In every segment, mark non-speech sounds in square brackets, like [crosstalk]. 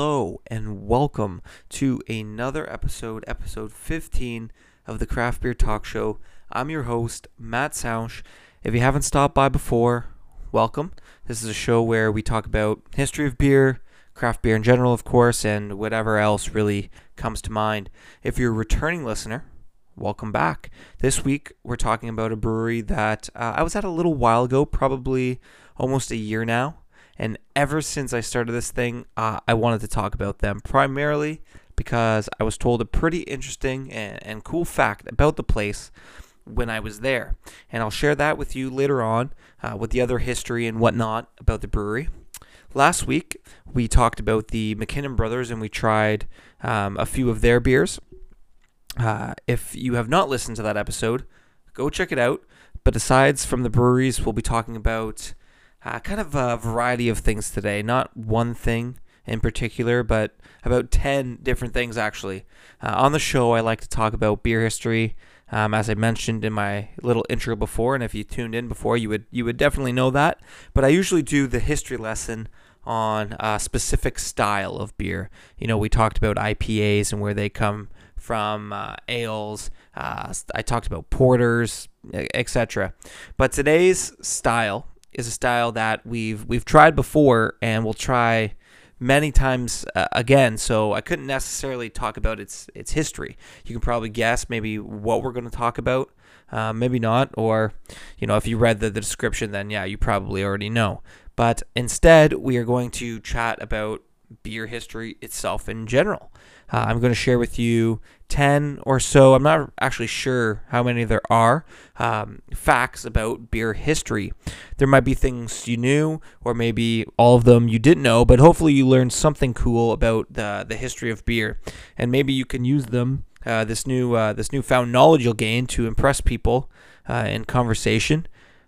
Hello and welcome to another episode, episode 15 of the Craft Beer Talk Show. I'm your host, Matt Sausch. If you haven't stopped by before, welcome. This is a show where we talk about history of beer, craft beer in general, of course, and whatever else really comes to mind. If you're a returning listener, welcome back. This week we're talking about a brewery that uh, I was at a little while ago, probably almost a year now. And ever since I started this thing, uh, I wanted to talk about them primarily because I was told a pretty interesting and, and cool fact about the place when I was there. And I'll share that with you later on uh, with the other history and whatnot about the brewery. Last week, we talked about the McKinnon brothers and we tried um, a few of their beers. Uh, if you have not listened to that episode, go check it out. But aside from the breweries, we'll be talking about uh, kind of a variety of things today. Not one thing in particular, but about 10 different things actually. Uh, on the show, I like to talk about beer history. Um, as I mentioned in my little intro before, and if you tuned in before, you would you would definitely know that. But I usually do the history lesson on a specific style of beer. You know, we talked about IPAs and where they come from, uh, ales. Uh, I talked about porters, etc. But today's style is a style that we've we've tried before and we'll try many times uh, again. So I couldn't necessarily talk about its its history. You can probably guess maybe what we're going to talk about, uh, maybe not, or you know if you read the, the description, then yeah, you probably already know. But instead, we are going to chat about beer history itself in general. Uh, I'm going to share with you 10 or so, I'm not actually sure how many there are, um, facts about beer history. There might be things you knew, or maybe all of them you didn't know, but hopefully you learned something cool about the, the history of beer. And maybe you can use them, uh, this new uh, this newfound knowledge you'll gain to impress people uh, in conversation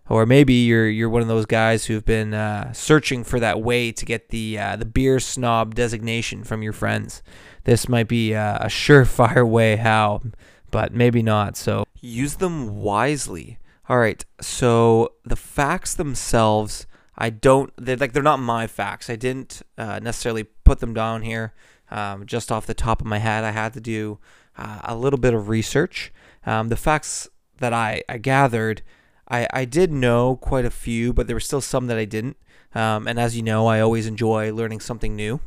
or maybe you're you're one of those guys who've been uh, searching for that way to get the uh, the beer snob designation from your friends. This might be uh, a surefire way how, but maybe not. So use them wisely. All right. So the facts themselves, I don't. They're like they're not my facts. I didn't uh, necessarily put them down here um, just off the top of my head. I had to do uh, a little bit of research. Um, the facts that I, I gathered I, I did know quite a few, but there were still some that I didn't. Um, and as you know, I always enjoy learning something new.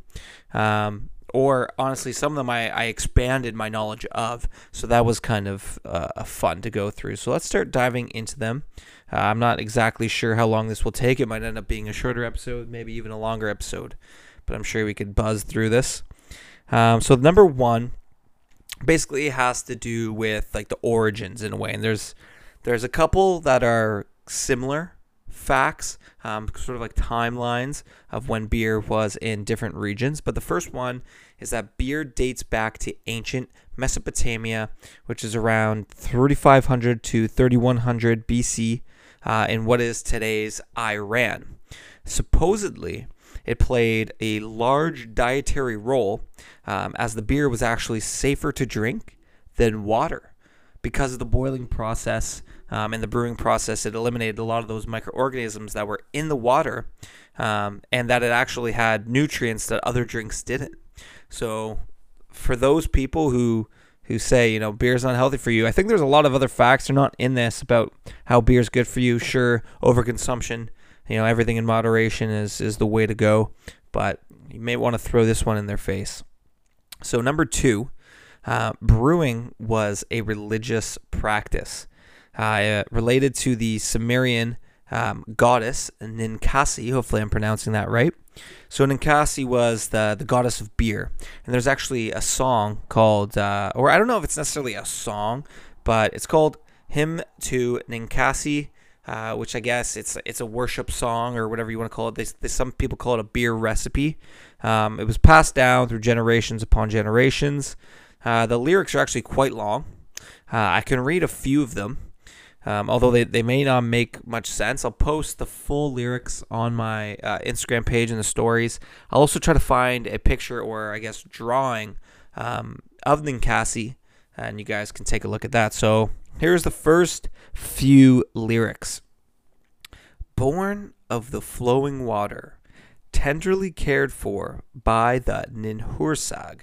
Um, or honestly, some of them I, I expanded my knowledge of. So that was kind of uh, fun to go through. So let's start diving into them. Uh, I'm not exactly sure how long this will take. It might end up being a shorter episode, maybe even a longer episode. But I'm sure we could buzz through this. Um, so number one basically has to do with like the origins in a way. And there's there's a couple that are similar facts, um, sort of like timelines of when beer was in different regions. But the first one is that beer dates back to ancient Mesopotamia, which is around 3500 to 3100 BC uh, in what is today's Iran. Supposedly, it played a large dietary role um, as the beer was actually safer to drink than water because of the boiling process um, in the brewing process, it eliminated a lot of those microorganisms that were in the water, um, and that it actually had nutrients that other drinks didn't. So, for those people who who say you know beer is not healthy for you, I think there's a lot of other facts. They're not in this about how beer is good for you. Sure, overconsumption, you know, everything in moderation is is the way to go, but you may want to throw this one in their face. So number two, uh, brewing was a religious practice uh, related to the Sumerian um, goddess Ninkasi. Hopefully, I'm pronouncing that right. So Ninkasi was the the goddess of beer, and there's actually a song called, uh, or I don't know if it's necessarily a song, but it's called "Hymn to Ninkasi." Uh, which I guess it's it's a worship song or whatever you want to call it. They, they, some people call it a beer recipe. Um, it was passed down through generations upon generations. Uh, the lyrics are actually quite long. Uh, I can read a few of them. Um, although they, they may not make much sense, I'll post the full lyrics on my uh, Instagram page in the stories. I'll also try to find a picture or, I guess, drawing um, of Ninkasi, and you guys can take a look at that. So here's the first few lyrics Born of the flowing water, tenderly cared for by the Ninhursag,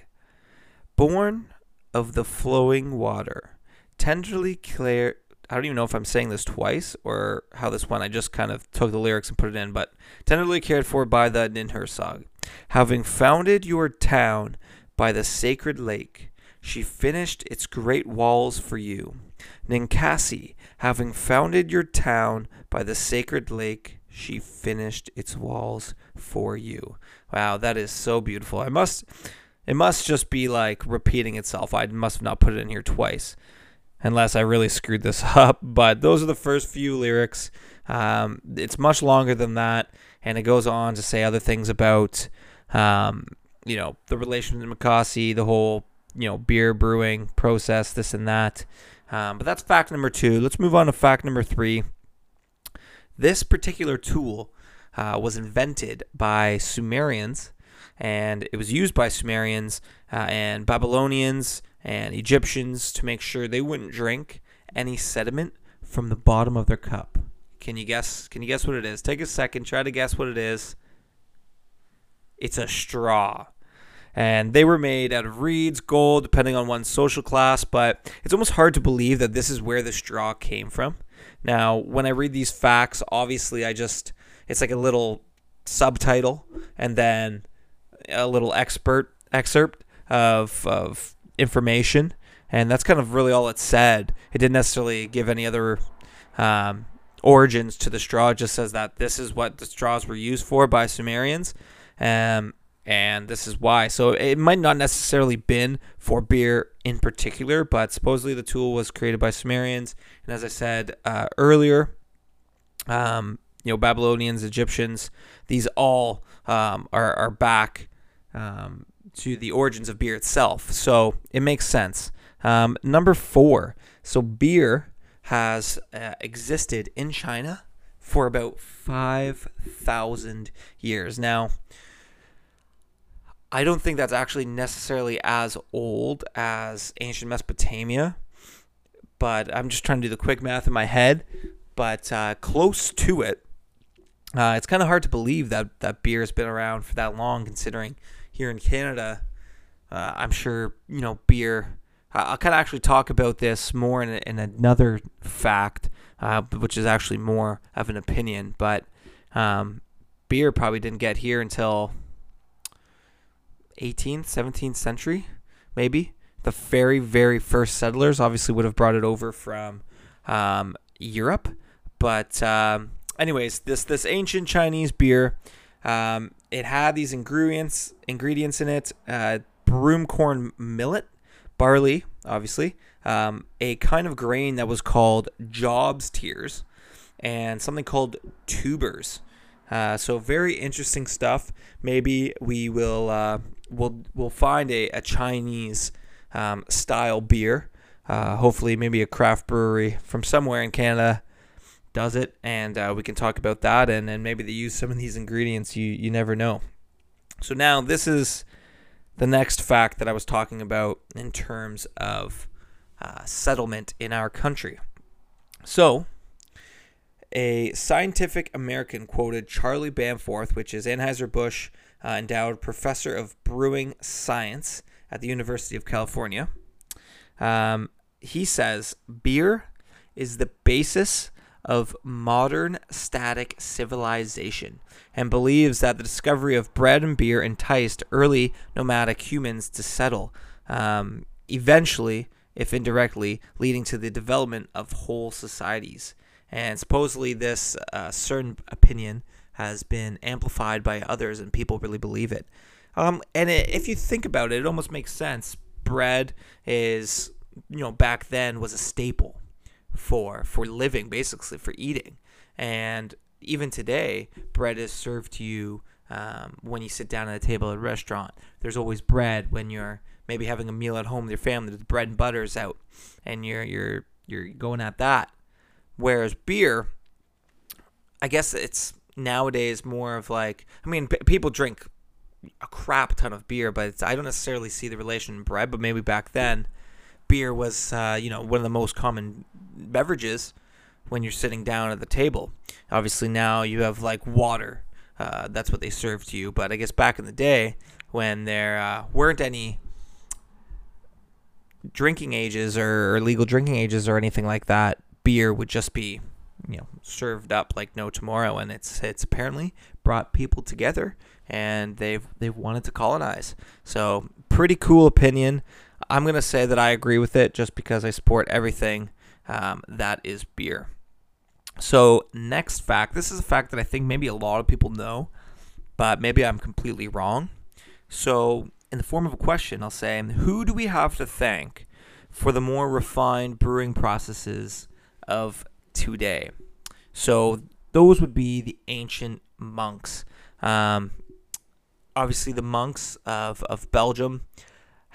born of the flowing water, tenderly cared. I don't even know if I'm saying this twice or how this went. I just kind of took the lyrics and put it in, but tenderly cared for by the Ninhursag, having founded your town by the sacred lake, she finished its great walls for you. Ninkasi, having founded your town by the sacred lake, she finished its walls for you. Wow, that is so beautiful. I must it must just be like repeating itself. I must have not put it in here twice. Unless I really screwed this [laughs] up. But those are the first few lyrics. Um, it's much longer than that, and it goes on to say other things about, um, you know, the relation to Makasi, the whole, you know, beer brewing process, this and that. Um, but that's fact number two. Let's move on to fact number three. This particular tool uh, was invented by Sumerians, and it was used by Sumerians uh, and Babylonians and Egyptians to make sure they wouldn't drink any sediment from the bottom of their cup. Can you guess? Can you guess what it is? Take a second, try to guess what it is. It's a straw. And they were made out of reeds, gold, depending on one's social class, but it's almost hard to believe that this is where the straw came from. Now, when I read these facts, obviously I just it's like a little subtitle and then a little expert excerpt of of information, and that's kind of really all it said. It didn't necessarily give any other um, origins to the straw. It just says that this is what the straws were used for by Sumerians, um, and this is why. So it might not necessarily been for beer in particular, but supposedly the tool was created by Sumerians, and as I said uh, earlier, um, you know, Babylonians, Egyptians, these all um, are are back um, to the origins of beer itself. So it makes sense. Um, number four. So beer has uh, existed in China for about 5,000 years. Now, I don't think that's actually necessarily as old as ancient Mesopotamia, but I'm just trying to do the quick math in my head. But uh, close to it. Uh, it's kind of hard to believe that that beer has been around for that long, considering here in Canada, uh, I'm sure you know beer. I'll kind of actually talk about this more in, in another fact, uh, which is actually more of an opinion. But um, beer probably didn't get here until 18th, 17th century, maybe. The very, very first settlers obviously would have brought it over from um, Europe. But, um, anyways, this this ancient Chinese beer um, it had these ingredients ingredients in it: uh, broom corn millet, barley, obviously, um, a kind of grain that was called Job's tears, and something called tubers. Uh, so very interesting stuff. Maybe we will uh, we'll we'll find a, a Chinese um, style beer. Uh, hopefully, maybe a craft brewery from somewhere in Canada does it, and uh, we can talk about that, and, and maybe they use some of these ingredients. You you never know. So now this is the next fact that I was talking about in terms of uh, settlement in our country. So a Scientific American quoted Charlie Bamforth, which is Anheuser-Busch uh, endowed professor of brewing science at the University of California. Um, he says beer is the basis of modern static civilization and believes that the discovery of bread and beer enticed early nomadic humans to settle, um, eventually, if indirectly, leading to the development of whole societies. And supposedly, this uh, certain opinion has been amplified by others, and people really believe it. Um, and it, if you think about it, it almost makes sense. Bread is, you know, back then was a staple for for living, basically for eating. And even today, bread is served to you um, when you sit down at a table at a restaurant. There's always bread when you're maybe having a meal at home with your family. The bread and butter is out, and you're you're you're going at that. Whereas beer, I guess it's nowadays more of like I mean, people drink a crap ton of beer, but I don't necessarily see the relation in bread. But maybe back then, beer was uh, you know one of the most common beverages when you're sitting down at the table. Obviously now you have like water uh, that's what they serve to you. But I guess back in the day when there uh, weren't any drinking ages or, or legal drinking ages or anything like that, beer would just be you know served up like no tomorrow and it's it's apparently brought people together and they've they've wanted to colonize so pretty cool opinion i'm to say that i agree with it just because i support everything um, that is beer so next fact this is a fact that i think maybe a lot of people know but maybe i'm completely wrong so in the form of a question i'll say who do we have to thank for the more refined brewing processes of today. So those would be the ancient monks. Um, obviously, the monks of, of Belgium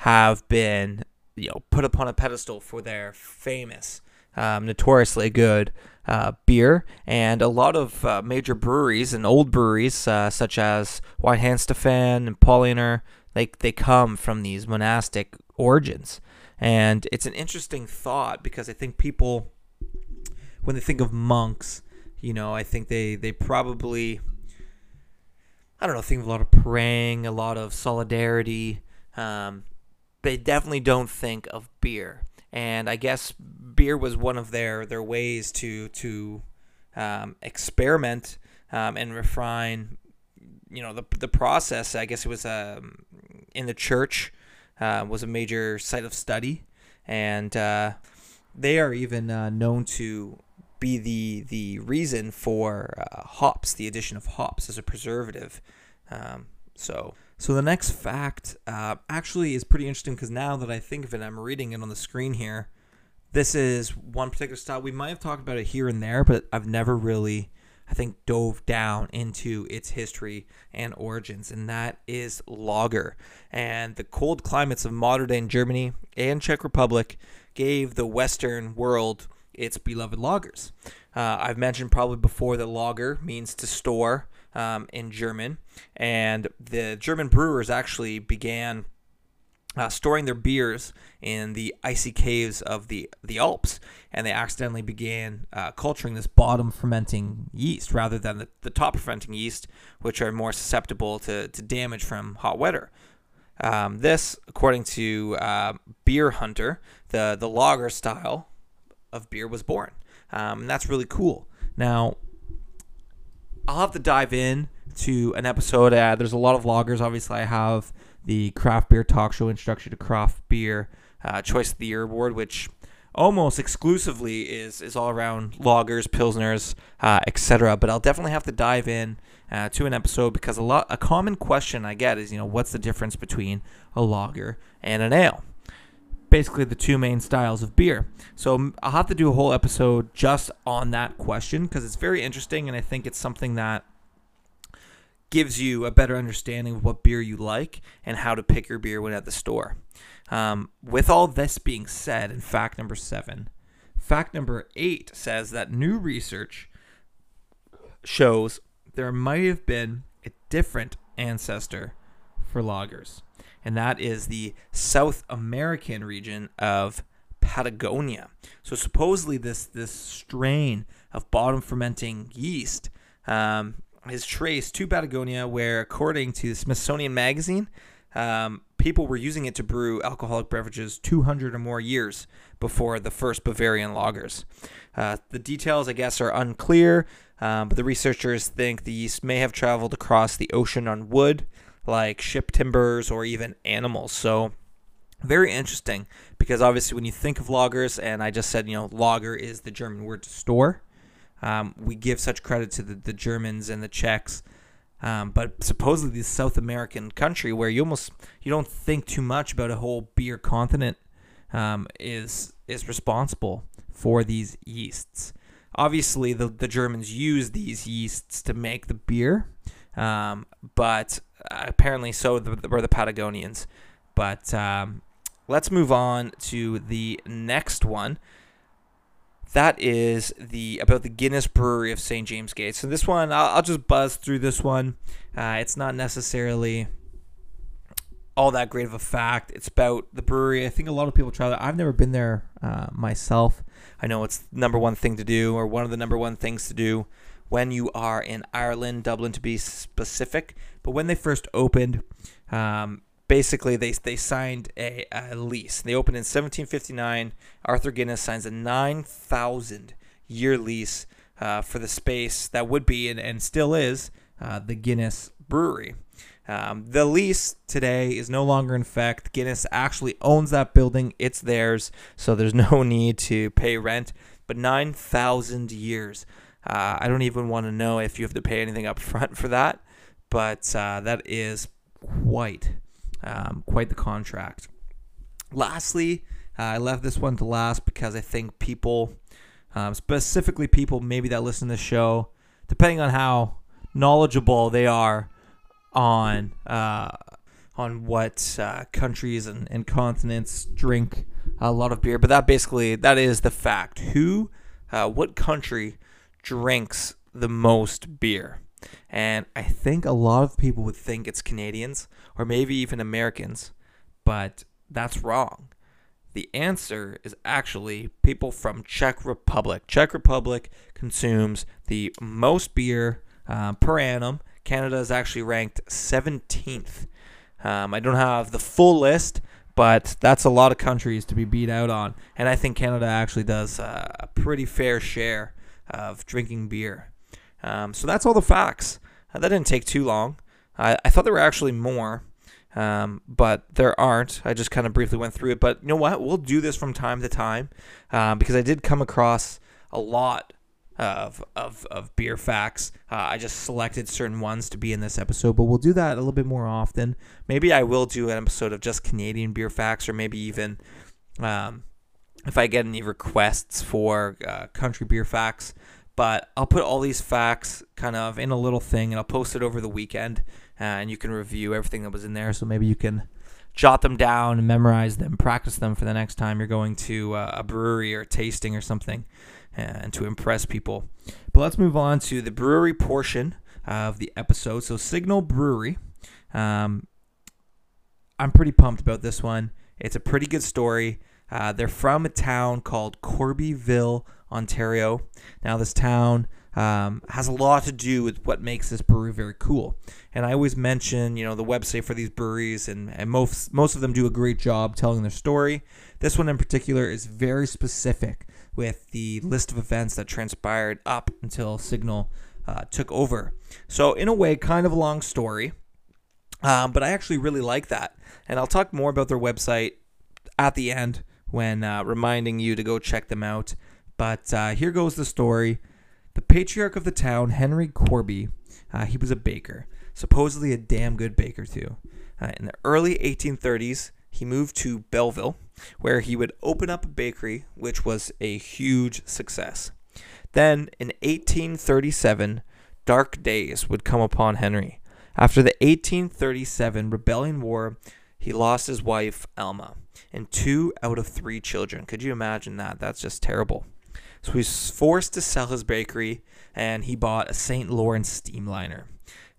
have been you know put upon a pedestal for their famous, um, notoriously good uh, beer, and a lot of uh, major breweries and old breweries uh, such as white Weihenstephan and Paulaner, they they come from these monastic origins, and it's an interesting thought because I think people when they think of monks, you know, I think they they probably I don't know, think of a lot of praying, a lot of solidarity. Um, they definitely don't think of beer, and I guess beer was one of their their ways to to um, experiment um, and refine. You know the the process. I guess it was um, in the church uh, was a major site of study, and uh, they are even uh, known to be the the reason for uh, hops, the addition of hops as a preservative. Um, so so the next fact uh, actually is pretty interesting because now that I think of it, I'm reading it on the screen here. This is one particular style. We might have talked about it here and there, but I've never really, I think, dove down into its history and origins, and that is lager. And the cold climates of modern day Germany and Czech Republic gave the Western world its beloved lagers. Uh, I've mentioned probably before that lager means to store um, in German, and the German brewers actually began uh, storing their beers in the icy caves of the, the Alps, and they accidentally began uh, culturing this bottom fermenting yeast rather than the, the top fermenting yeast, which are more susceptible to, to damage from hot weather. Um, this, according to uh, Beer Hunter, the, the lager style of beer was born. Um, and that's really cool. Now, I'll have to dive in to an episode. Uh, there's a lot of lagers. Obviously, I have the Craft Beer Talk Show Introduction to Craft Beer uh, Choice of the Year Award, which almost exclusively is is all around lagers, pilsners, uh, etc. But I'll definitely have to dive in uh, to an episode because a lot a common question I get is you know what's the difference between a lager and an ale basically the two main styles of beer. So I'll have to do a whole episode just on that question because it's very interesting and I think it's something that gives you a better understanding of what beer you like and how to pick your beer when at the store. Um, with all this being said, in fact number seven, fact number eight says that new research shows there might have been a different ancestor for lagers and that is the South American region of Patagonia. So supposedly this this strain of bottom fermenting yeast um, is traced to Patagonia, where according to the Smithsonian Magazine, um, people were using it to brew alcoholic beverages 200 or more years before the first Bavarian lagers. Uh, the details, I guess, are unclear, um, but the researchers think the yeast may have traveled across the ocean on wood like ship timbers or even animals. So very interesting because obviously when you think of lagers, and I just said, you know, lager is the German word to store. Um, we give such credit to the, the Germans and the Czechs. Um, but supposedly the South American country where you almost you don't think too much about a whole beer continent um, is is responsible for these yeasts. Obviously, the, the Germans use these yeasts to make the beer, um, but apparently so were the Patagonians. But um, let's move on to the next one. That is the about the Guinness Brewery of St James Gate. So this one, I'll, I'll just buzz through this one. Uh, it's not necessarily all that great of a fact. It's about the brewery. I think a lot of people try that. I've never been there uh, myself. I know it's number one thing to do, or one of the number one things to do when you are in Ireland, Dublin to be specific. But when they first opened, um, basically they they signed a, a, lease. They opened in 1759. Arthur Guinness signs a 9,000 year lease uh, for the space that would be and, and still is uh, the Guinness Brewery. Um, the lease today is no longer in effect. Guinness actually owns that building; it's theirs, so there's no [laughs] need to pay rent. But 9,000 years. Uh, I don't even want to know if you have to pay anything up front [laughs] for that, but uh, that is quite um, quite the contract. Lastly, uh, I left this one to last because I think people, um, specifically people maybe that listen to the show, depending on how knowledgeable they are on uh, on what uh, countries and, and continents drink a lot of beer. But that basically that is the fact. Who, uh, what country drinks the most beer? And I think a lot of people would think it's Canadians or maybe even Americans, but that's wrong. The answer is actually people from Czech Republic. Czech Republic consumes the most beer uh, per annum. Canada is actually ranked 17th. Um, I don't have the full list, but that's a lot of countries to be beat out on. And I think Canada actually does uh, a pretty fair share of drinking beer. Um, so that's all the facts. Uh, that didn't take too long. I, I thought there were actually more, um, but there aren't. I just kind of briefly went through it. But you know what? We'll do this from time to time uh, because I did come across a lot of of, of beer facts. Uh, I just selected certain ones to be in this episode, but we'll do that a little bit more often. Maybe I will do an episode of just Canadian beer facts, or maybe even um, if I get any requests for uh, country beer facts. But I'll put all these facts kind of in a little thing and I'll post it over the weekend uh, and you can review everything that was in there. So maybe you can jot them down and memorize them, practice them for the next time you're going to uh, a brewery or tasting or something uh, and to impress people. But let's move on to the brewery portion of the episode. So, Signal Brewery. Um, I'm pretty pumped about this one. It's a pretty good story. Uh, they're from a town called Corbyville, Ontario. Now, this town um, has a lot to do with what makes this brewery very cool. And I always mention, you know, the website for these breweries, and, and most most of them do a great job telling their story. This one in particular is very specific with the list of events that transpired up until Signal uh, took over. So, in a way, kind of a long story, um, but I actually really like that. And I'll talk more about their website at the end when uh, reminding you to go check them out. But uh, here goes the story. The patriarch of the town, Henry Corby, uh, he was a baker, supposedly a damn good baker too. Uh, in the early 1830s, he moved to Belleville, where he would open up a bakery, which was a huge success. Then, in 1837, dark days would come upon Henry. After the 1837 Rebellion War, he lost his wife, Alma, and two out of three children. Could you imagine that? That's just terrible. So he's forced to sell his bakery and he bought a St. Lawrence steamliner.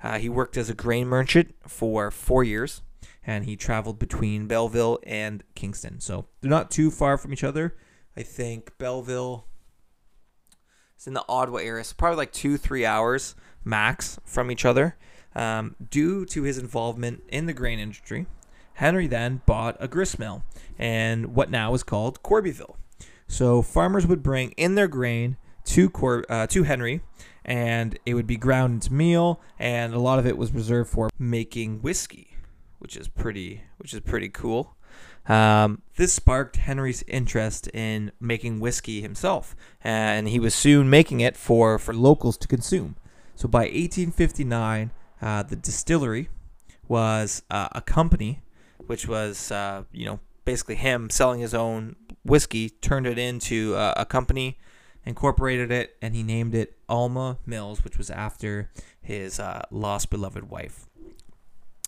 Uh, he worked as a grain merchant for four years and he traveled between Belleville and Kingston. So they're not too far from each other. I think Belleville is in the Ottawa area, so probably like two, three hours max from each other. Um, due to his involvement in the grain industry, Henry then bought a grist mill and what now is called Corbyville. So farmers would bring in their grain to Cor- uh, to Henry, and it would be ground into meal, and a lot of it was reserved for making whiskey, which is pretty which is pretty cool. Um, this sparked Henry's interest in making whiskey himself, and he was soon making it for, for locals to consume. So by 1859, uh, the distillery was uh, a company, which was uh, you know basically him selling his own whiskey, turned it into uh, a company, incorporated it, and he named it Alma Mills, which was after his uh, lost beloved wife.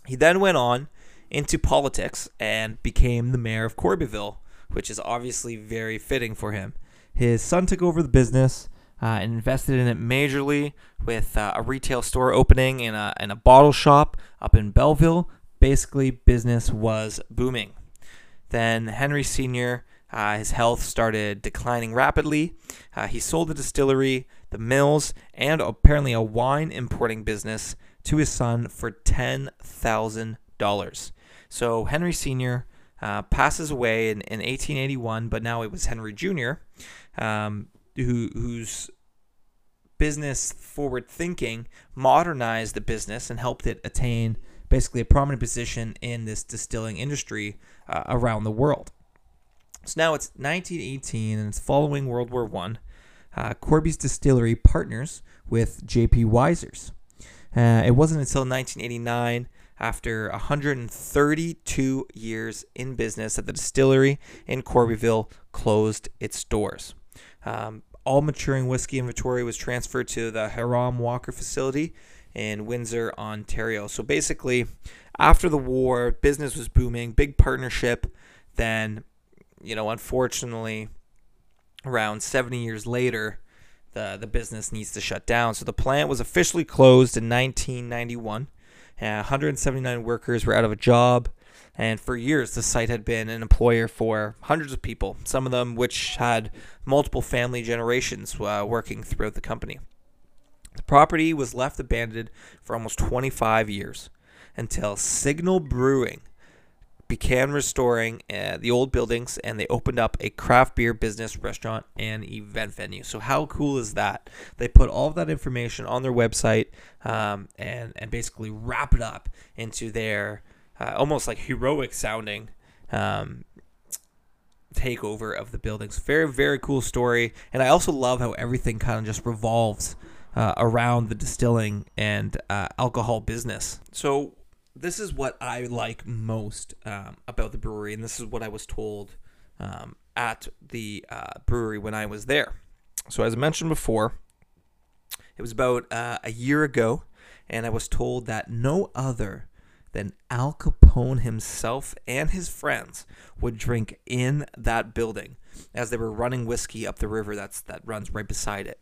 He then went on into politics and became the mayor of Corbyville, which is obviously very fitting for him. His son took over the business uh, and invested in it majorly with uh, a retail store opening and a, and a bottle shop up in Belleville. Basically, business was booming. Then Henry Sr. Uh, his health started declining rapidly. Uh, he sold the distillery the mills, and apparently a wine importing business to his son for $10,000. So Henry Sr. Uh, passes away in, in 1881, but now it was Henry Jr., um, who, whose business forward thinking modernized the business and helped it attain basically a prominent position in this distilling industry uh, around the world. So now it's 1918 and it's following World War One. Uh, Corby's Distillery partners with J.P. Wiser's. Uh, it wasn't until 1989, after 132 years in business, that the distillery in Corbyville closed its doors. Um, all maturing whiskey inventory was transferred to the Hiram Walker facility in Windsor, Ontario. So basically, after the war, business was booming, big partnership. Then, you know, unfortunately, around 70 years later, the, the business needs to shut down. So the plant was officially closed in 1991. Uh, 179 workers were out of a job. And for years, the site had been an employer for hundreds of people, some of them which had multiple family generations uh, working throughout the company. The property was left abandoned for almost 25 years until Signal Brewing began restoring uh, the old buildings and they opened up a craft beer business, restaurant, and event venue. So, how cool is that? They put all of that information on their website um, and, and basically wrap it up into their uh, almost like heroic sounding um, takeover of the buildings. Very, very cool story. And I also love how everything kind of just revolves uh, around the distilling and uh, alcohol business. So, this is what I like most um, about the brewery, and this is what I was told um, at the uh, brewery when I was there. So, as I mentioned before, it was about uh, a year ago, and I was told that no other than Al Capone himself and his friends would drink in that building as they were running whiskey up the river that's that runs right beside it.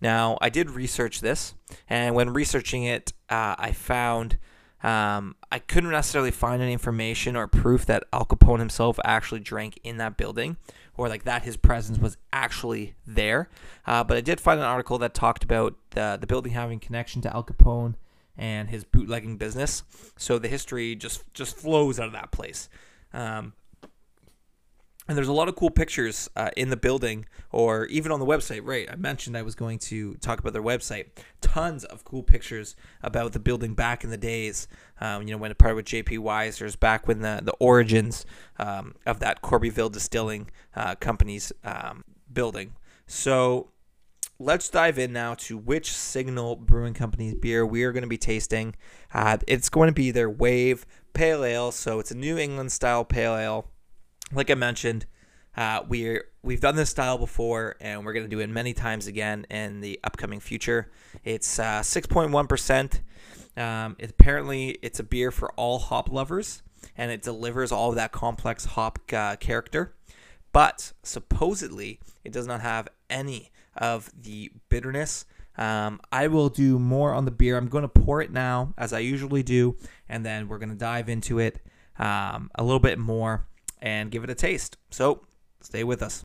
Now, I did research this, and when researching it, uh, I found um, I couldn't necessarily find any information or proof that Al Capone himself actually drank in that building or like that his presence was actually there. Uh, but I did find an article that talked about the, the building having connection to Al Capone and his bootlegging business. So the history just just flows out of that place. Um, and there's a lot of cool pictures uh, in the building or even on the website. Right i mentioned i was going to talk about their website. Tons of cool pictures about the building back in the days um, you know when it partnered with jp wiser's back when the, the origins um, of that corbyville distilling uh, company's um, building. So let's dive in now to which signal brewing company's beer we are going to be tasting. Uh, it's going to be their wave pale ale. So it's a new england style pale ale like I mentioned, uh, we're we've done this style before, and we're gonna do it many times again in the upcoming future. It's uh, six point one percent. Um, apparently, it's a beer for all hop lovers, and it delivers all of that complex hop uh, character. But supposedly, it does not have any of the bitterness. Um, I will do more on the beer. I'm going to pour it now, as I usually do, and then we're going to dive into it um, a little bit more and give it a taste. So stay with us.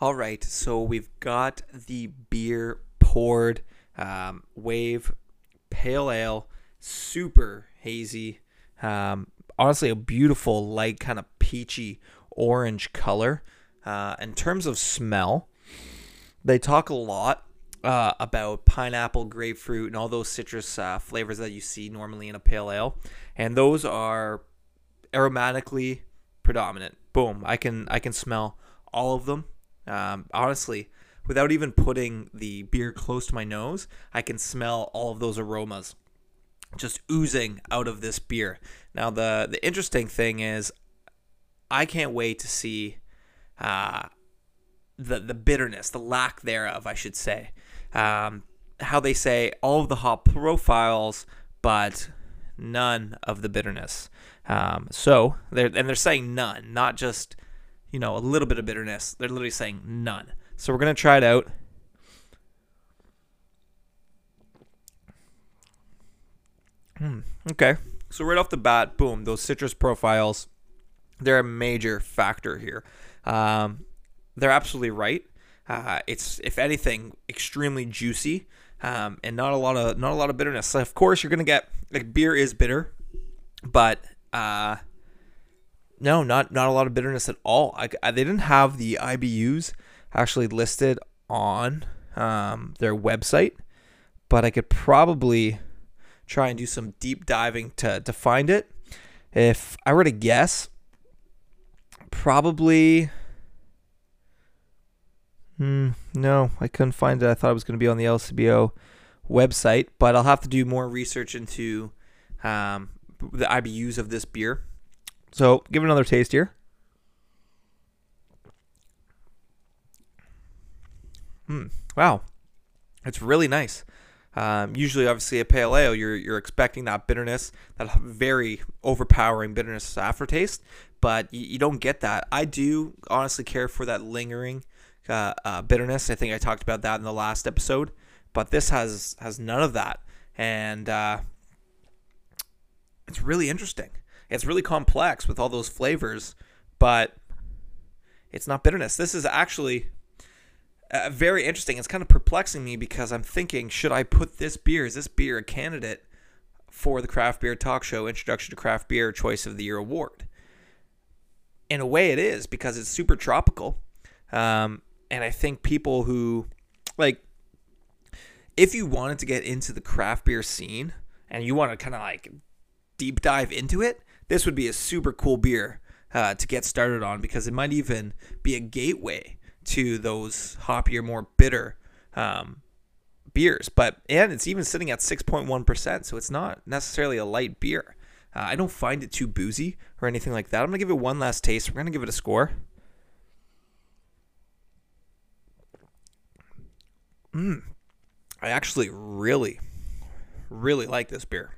All right, so we've got the beer poured, um, wave pale ale, super hazy. Um, honestly, a beautiful, light, kind of peachy orange color. Uh, in terms of smell, they talk a lot uh, about pineapple, grapefruit, and all those citrus uh, flavors that you see normally in a pale ale, and those are aromatically predominant. Boom, I can I can smell all of them. Um, honestly, without even putting the beer close to my nose, I can smell all of those aromas just oozing out of this beer. Now the the interesting thing is, I can't wait to see uh, the the bitterness, the lack thereof, I should say. Um, how they say all of the hop profiles, but none of the bitterness. Um, so they're and they're saying none, not just you know a little bit of bitterness. They're literally saying none. So we're gonna try it out. Hmm, okay, so right off the bat, boom, those citrus profiles, they're a major factor here. Um, they're absolutely right. Uh, it's if anything extremely juicy um, and not a lot of not a lot of bitterness. So of course, you're gonna get like beer is bitter, but uh, no, not not a lot of bitterness at all. I, I, they didn't have the IBUs actually listed on um, their website, but I could probably try and do some deep diving to to find it. If I were to guess, probably. Hmm, no, I couldn't find it. I thought it was going to be on the LCBO website, but I'll have to do more research into um, the IBUs of this beer. So, give it another taste here. Hmm. Wow, it's really nice. Um, usually, obviously, a pale ale, you're you're expecting that bitterness, that very overpowering bitterness aftertaste, but you, you don't get that. I do honestly care for that lingering uh, uh, bitterness. I think I talked about that in the last episode, but this has has none of that, and uh, it's really interesting. It's really complex with all those flavors, but it's not bitterness. This is actually uh, very interesting. It's kind of perplexing me because I'm thinking, should I put this beer? Is this beer a candidate for the Craft Beer Talk Show Introduction to Craft Beer Choice of the Year award? In a way, it is because it's super tropical. Um, and I think people who like if you wanted to get into the craft beer scene and you want to kind of like deep dive into it, this would be a super cool beer uh, to get started on because it might even be a gateway to those hoppier, more bitter um, beers. But and it's even sitting at 6.1%, so it's not necessarily a light beer. Uh, I don't find it too boozy or anything like that. I'm gonna give it one last taste. We're gonna give it a score. Mm, I actually really, really like this beer.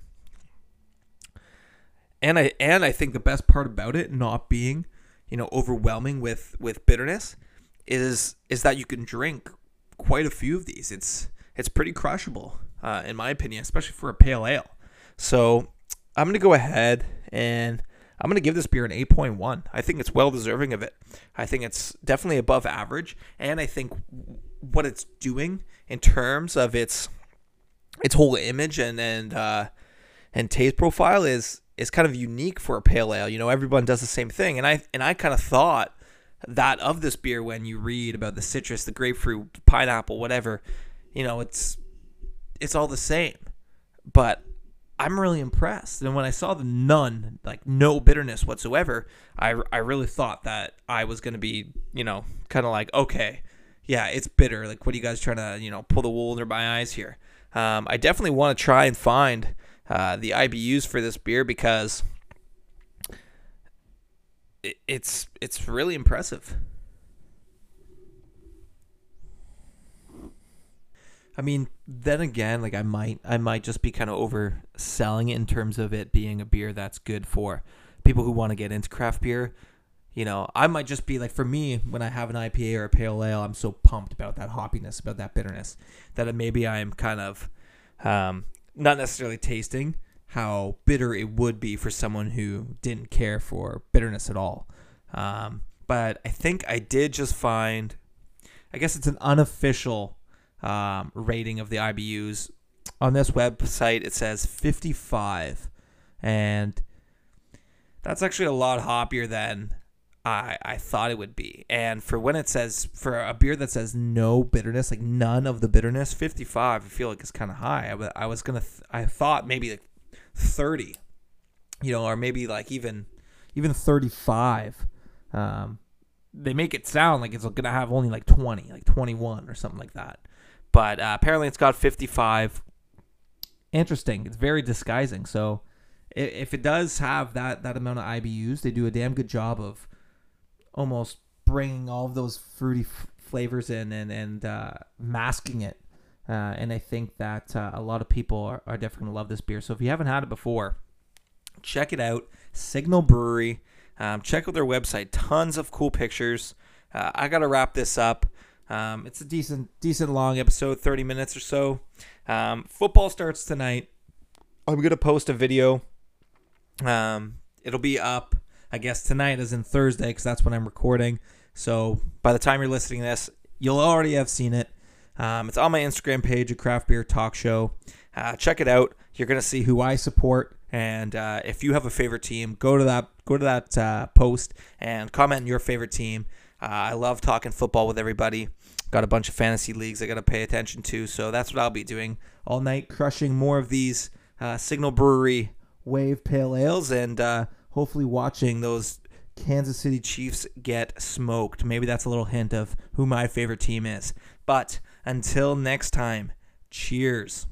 And I and I think the best part about it not being, you know, overwhelming with with bitterness is is that you can drink quite a few of these. It's it's pretty crushable, uh, in my opinion, especially for a pale ale. So I'm gonna go ahead and I'm gonna give this beer an 8.1. I think it's well deserving of it. I think it's definitely above average, and I think what it's doing in terms of its its whole image and and uh, and taste profile is is kind of unique for a pale ale. You know, everyone does the same thing, and I and I kind of thought that of this beer when you read about the citrus, the grapefruit, pineapple, whatever. You know, it's it's all the same, but I'm really impressed. And when I saw the none, like no bitterness whatsoever, I, I really thought that I was going to be, you know, kind of like, okay, yeah, it's bitter. Like, what are you guys trying to, you know, pull the wool under my eyes here? Um, I definitely want to try and find uh, the IBUs for this beer because it, it's it's really impressive. I mean, then again, like I might I might just be kind of overselling it in terms of it being a beer that's good for people who want to get into craft beer you know, I might just be like, for me, when I have an IPA or a pale ale, I'm so pumped about that hoppiness, about that bitterness, that maybe I'm kind of um, not necessarily tasting how bitter it would be for someone who didn't care for bitterness at all. Um, but I think I did just find, I guess it's an unofficial um, rating of the IBUs. On this website, it says 55. And that's actually a lot hoppier than I, I thought it would be. And for when it says for a beer that says no bitterness, like none of the bitterness, 55, I feel like it's kind of high. I, I was going to, th- I thought maybe like 30, you know, or maybe like even, even 35. Um, they make it sound like it's going to have only like 20, like 21 or something like that. But uh, apparently it's got 55. Interesting. It's very disguising. So if it does have that, that amount of IBUs, they do a damn good job of, almost bringing all of those fruity f- flavors in and and uh, masking it. Uh, and I think that uh, a lot of people are, are definitely gonna love this beer. So if you haven't had it before, check it out. Signal Brewery. Um, check out their website. Tons of cool pictures. Uh, I gotta wrap this up. Um, it's a decent, decent long episode, 30 minutes or so. Um, football starts tonight. I'm gonna post a video. Um, it'll be up I guess tonight is in Thursday because that's when I'm recording. So by the time you're listening to this, you'll already have seen it. Um, it's on my Instagram page, a craft beer talk show. Uh, check it out. You're gonna see who I support, and uh, if you have a favorite team, go to that go to that uh, post and comment your favorite team. Uh, I love talking football with everybody. Got a bunch of fantasy leagues I got to pay attention to, so that's what I'll be doing all night, crushing more of these uh, Signal Brewery Wave Pale Ales, and uh, hopefully watching those Kansas City Chiefs get smoked. Maybe that's a little hint of who my favorite team is. But until next time, cheers.